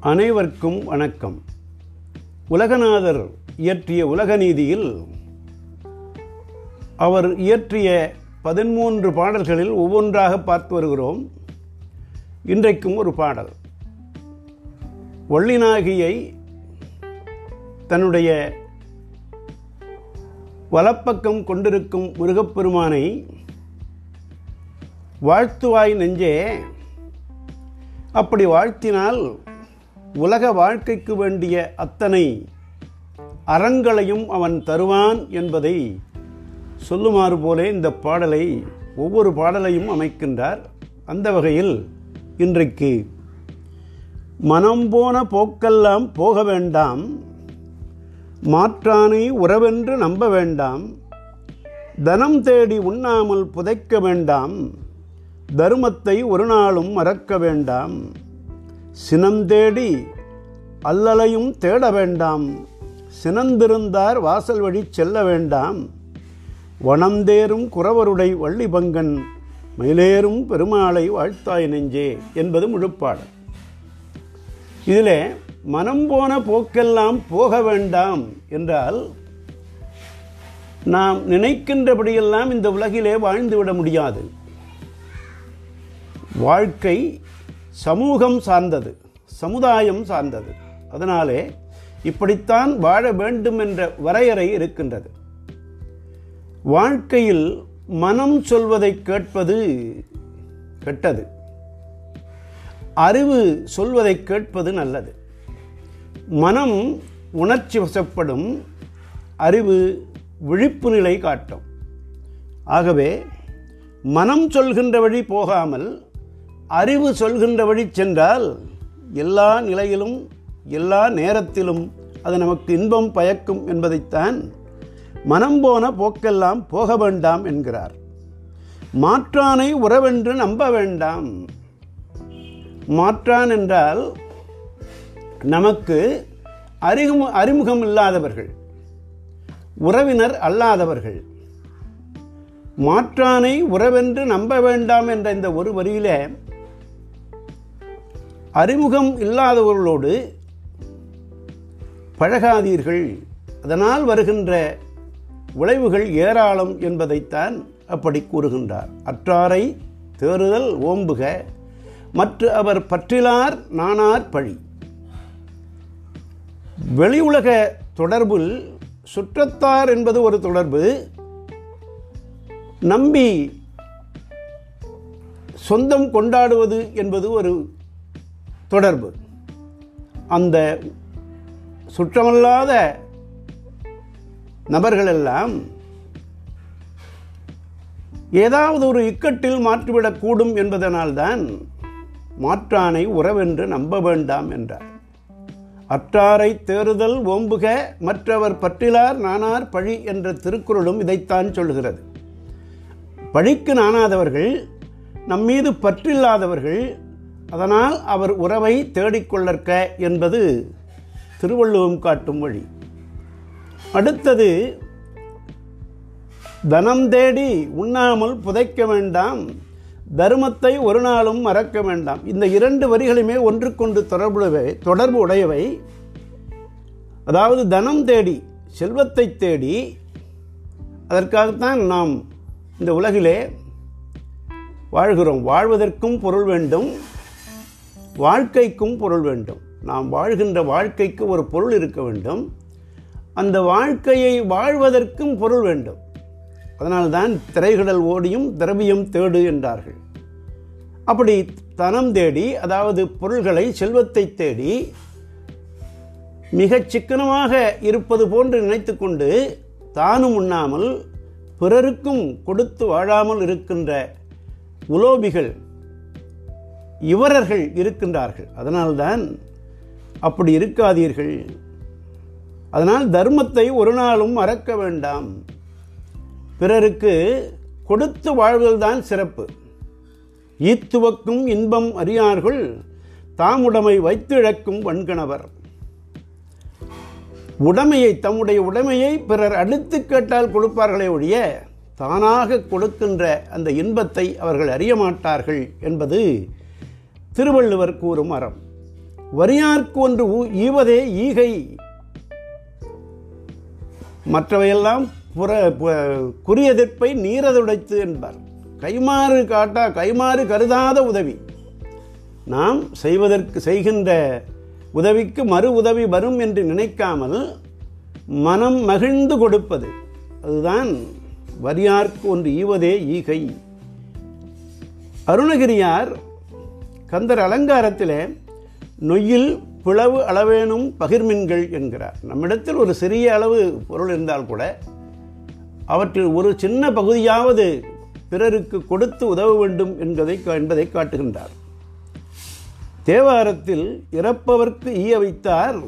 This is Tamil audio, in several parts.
அனைவருக்கும் வணக்கம். உலகநாதர் இயற்றிய உலக நீதியில் அவர் இயற்றிய பதிமூன்று பாடல்களில் ஒவ்வொன்றாக பார்த்து வருகிறோம். இன்றைக்கும் ஒரு பாடல். வள்ளிநாகியை தன்னுடைய வலப்பக்கம் கொண்டிருக்கும் முருகப்பெருமானை வாழ்த்துவாய் நெஞ்சே. அப்படி வாழ்த்தினால் உலக வாழ்க்கைக்கு வேண்டிய அத்தனை அறங்களையும் அவன் தருவான் என்பதை சொல்லுமாறு போலே இந்த பாடலை ஒவ்வொரு பாடலையும் அமைக்கின்றார். அந்த வகையில் இன்றைக்கு மனம் போன போக்கெல்லாம் போக வேண்டாம். மாற்றானை உறவென்று நம்ப வேண்டாம். தனம் தேடி உண்ணாமல் புதைக்க வேண்டாம். தருமத்தை ஒரு நாளும் மறக்க வேண்டாம். சினம் தேடி அல்லலையும் தேட வேண்டாம். சினந்திருந்தார் வாசல் வழி செல்ல வேண்டாம். வனந்தேறும் குறவருடை வள்ளி பங்கன் மயிலேறும் பெருமாளை வாழ்த்தாய் நெஞ்சே என்பது முழுப்பாடல். இதிலே மனம் போன போக்கெல்லாம் போக வேண்டாம் என்றால் நாம் நினைக்கின்றபடியெல்லாம் இந்த உலகிலே வாழ்ந்துவிட முடியாது. வாழ்க்கை சமூகம் சார்ந்தது சமுதாயம் சார்ந்தது. அதனாலே இப்படித்தான் வாழ வேண்டும் என்ற வரையறை இருக்கின்றது. வாழ்க்கையில் மனம் சொல்வதை கேட்பது கெட்டது. அறிவு சொல்வதை கேட்பது நல்லது. மனம் உணர்ச்சி வசப்படும் அறிவு விழிப்பு நிலை காட்டும். ஆகவே மனம் சொல்கின்ற வழி போகாமல் அறிவு சொல்கின்ற வழி சென்றால் எல்லா நிலையிலும் எல்லா நேரத்திலும் அது நமக்கு இன்பம் பயக்கும் என்பதைத்தான் மனம் போன போக்கெல்லாம் போக வேண்டாம் என்கிறார். மாற்றானை உறவென்று நம்ப வேண்டாம். மாற்றான் என்றால் நமக்கு அறிமுக அறிமுகம் இல்லாதவர்கள் உறவினர் அல்லாதவர்கள். மாற்றானை உறவென்று நம்ப வேண்டாம் என்ற இந்த ஒரு வரியிலே அறிமுகம் இல்லாதவர்களோடு பழகாதீர்கள். அதனால் வருகின்ற விளைவுகள் ஏராளம் என்பதைத்தான் அப்படி கூறுகின்றார். அற்றாரை தேறுதல் ஓம்புக மற்ற அவர் பற்றிலார் நானார் பழி. வெளி உலக தொடர்பில் சுற்றத்தார் என்பது ஒரு தொடர்பு. நம்பி சொந்தம் கொண்டாடுவது என்பது ஒரு தொடர்பு. அந்த சுற்றமல்லாத நபர்களெல்லாம் ஏதாவது ஒரு இக்கட்டில் மாற்றிவிடக்கூடும் என்பதனால்தான் மாற்றானை உறவென்று நம்ப வேண்டாம் என்றார். அற்றாரை தேறுதல் ஓம்புக மற்றவர் பற்றிலார் நானார் பழி என்ற திருக்குறளும் இதைத்தான் சொல்கிறது பழிக்கு நாணாதவர்கள் நம்மீது பற்றில்லாதவர்கள் அதனால் அவர் உறவை தேடிக்கொள்ளற்க என்பது திருவள்ளுவம் காட்டும் வழி. அடுத்தது தனம் தேடி உண்ணாமல் புதைக்க வேண்டாம் தர்மத்தை ஒரு நாளும் மறக்க வேண்டாம். இந்த இரண்டு வரிகளுமே ஒன்றுக்கொண்டு தொடர்புடவை தொடர்பு உடையவை அதாவது தனம் தேடி செல்வத்தை தேடி அதற்காகத்தான் நாம் இந்த உலகிலே வாழ்கிறோம். வாழ்வதற்கும் பொருள் வேண்டும். வாழ்க்கைக்கும் பொருள் வேண்டும். நாம் வாழ்கின்ற வாழ்க்கைக்கு ஒரு பொருள் இருக்க வேண்டும். அந்த வாழ்க்கையை வாழ்வதற்கும் பொருள் வேண்டும். அதனால்தான் திரைகடல் ஓடியும் திரவியம் தேடு என்றார்கள். அப்படி தனம் தேடி அதாவது பொருள்களை செல்வத்தை தேடி மிகச் சிக்கனமாக இருப்பது போன்று நினைத்து கொண்டு தானும் உண்ணாமல் பிறருக்கும் கொடுத்து வாழாமல் இருக்கின்ற உலோபிகள் இவரர்கள் இருக்கின்றார்கள். அதனால்தான் அப்படி இருக்காதீர்கள். அதனால் தர்மத்தை ஒரு நாளும் மறக்க வேண்டாம். பிறருக்கு கொடுத்து வாழ்வதுதான் சிறப்பு. ஈத்துவக்கும் இன்பம் அறியார்கள் தாமுடைமை வைத்திழக்கும் வன்கணவர். உடைமையை தம்முடைய உடைமையை பிறர் அடுத்து கேட்டால் கொடுப்பார்களே ஒழிய தானாக கொடுக்கின்ற அந்த இன்பத்தை அவர்கள் அறிய மாட்டார்கள் என்பது திருவள்ளுவர் கூறும் அறம். வரியார்க்கு ஒன்று ஊ- ஈவதே ஈகை. மற்றவையெல்லாம் புற பு- குறியெதிர்ப்பை நீரதுடைத்து என்பார். கைமாறு காட்டா கைமாறு கருதாத உதவி. நாம் செய்வதற்கு செய்கின்ற உதவிக்கு மறு உதவி வரும் என்று நினைக்காமல் மனம் மகிழ்ந்து கொடுப்பது. அதுதான் வரியார்க்கு ஒன்று ஈவதே ஈகை. அருணகிரியார் கந்தர் அலங்காரத்திலே நொய்யில் பிளவு அளவேனும் பகிர்மின்கள் என்கிறார். நம்மிடத்தில் ஒரு சிறிய அளவு பொருள் இருந்தால் கூட அவற்றில் ஒரு சின்ன பகுதியாவது பிறருக்கு கொடுத்து உதவ வேண்டும் என்பதை என்பதை காட்டுகின்றார். தேவாரத்தில் இறப்பவர்க்கு ஈய வைத்தார்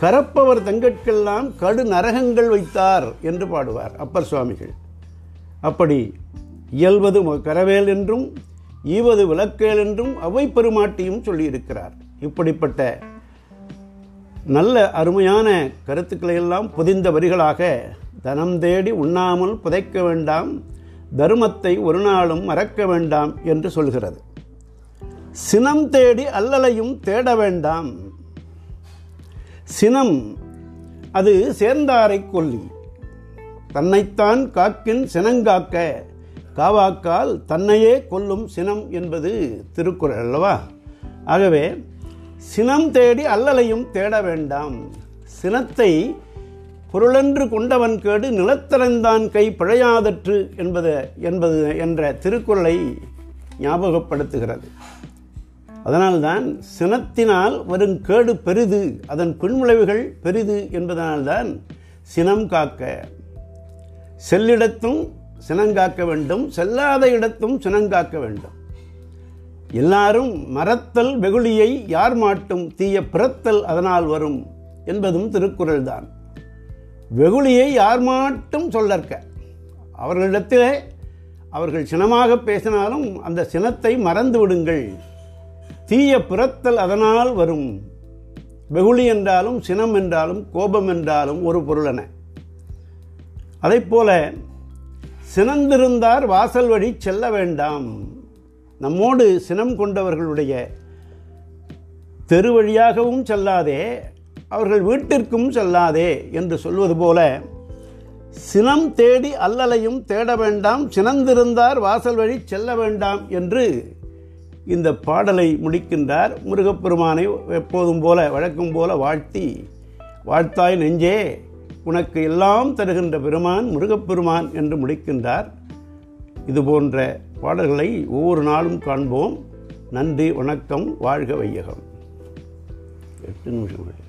கரப்பவர் தங்கட்கெல்லாம் கடு நரகங்கள் வைத்தார் என்று பாடுவார் அப்பர் சுவாமிகள். அப்படி இயல்வது கரவேல் என்றும் ஈவது விளக்கேல் என்றும் அவை பெருமாட்டியும் சொல்லியிருக்கிறார். இப்படிப்பட்ட நல்ல அருமையான கருத்துக்களை எல்லாம் புதிந்த வரிகளாக தனம் தேடி உண்ணாமல் புதைக்க வேண்டாம் தருமத்தை ஒரு நாளும் மறக்க வேண்டாம் என்று சொல்கிறது. சினம் தேடி அல்லலையும் தேட வேண்டாம். சினம் அது சேர்ந்தாரை கொல்லி தன்னைத்தான் காக்கின் சினங்காக்க காவாக்கால் தன்னையே கொல்லும் சினம் என்பது திருக்குறள் அல்லவா? ஆகவே சினம் தேடி அல்லலையும் தேட வேண்டாம். சினத்தை பொருளென்று கொண்டவன் கேடு நிலத்தலைந்தான் கை பிழையாதற்று என்பது என்பது என்ற திருக்குறளை ஞாபகப்படுத்துகிறது. அதனால்தான் சினத்தினால் வரும் கேடு பெரிது அதன் பின்விளைவுகள் பெரிது என்பதனால்தான் சினம் காக்க. செல்லிடத்தும் சினங்காக்க வேண்டும் செல்லாத இடத்தும் சினங்காக்க வேண்டும். எல்லாரும் மறத்தல் வெகுளியை யார் மாட்டும் தீய பிறத்தல் அதனால் வரும் என்பதும் திருக்குறள் தான். வெகுளியை யார் மாட்டும் சொல்லற்க. அவர்களிடத்திலே அவர்கள் சினமாக பேசினாலும் அந்த சினத்தை மறந்து விடுங்கள். தீய பிறத்தல் அதனால் வரும். வெகுளி என்றாலும் சினம் என்றாலும் கோபம் என்றாலும் ஒரு பொருளென அதைப்போல சினந்திருந்தார் வாசல் வழி செல்ல வேண்டாம். நம்மோடு சினம் கொண்டவர்களுடைய தெரு வழியாகவும் செல்லாதே அவர்கள் வீட்டிற்கும் செல்லாதே என்று சொல்வது போல சினம் தேடி அல்லலையும் தேட வேண்டாம் சினந்திருந்தார் வாசல் வழி செல்ல வேண்டாம் என்று இந்த பாடலை முடிக்கின்றார் முருகப்பெருமானை எப்போதும் போல வழக்கம் போல வாழ்த்தி வாழ்த்தாய் நெஞ்சே. உனக்கு எல்லாம் தருகின்ற பெருமான் முருகப்பெருமான் என்று முடிக்கின்றார். இது போன்ற பாடல்களை ஒவ்வொரு நாளும் காண்போம். நன்றி வணக்கம் வாழ்க வையகம். எட்டு நிமிஷம்.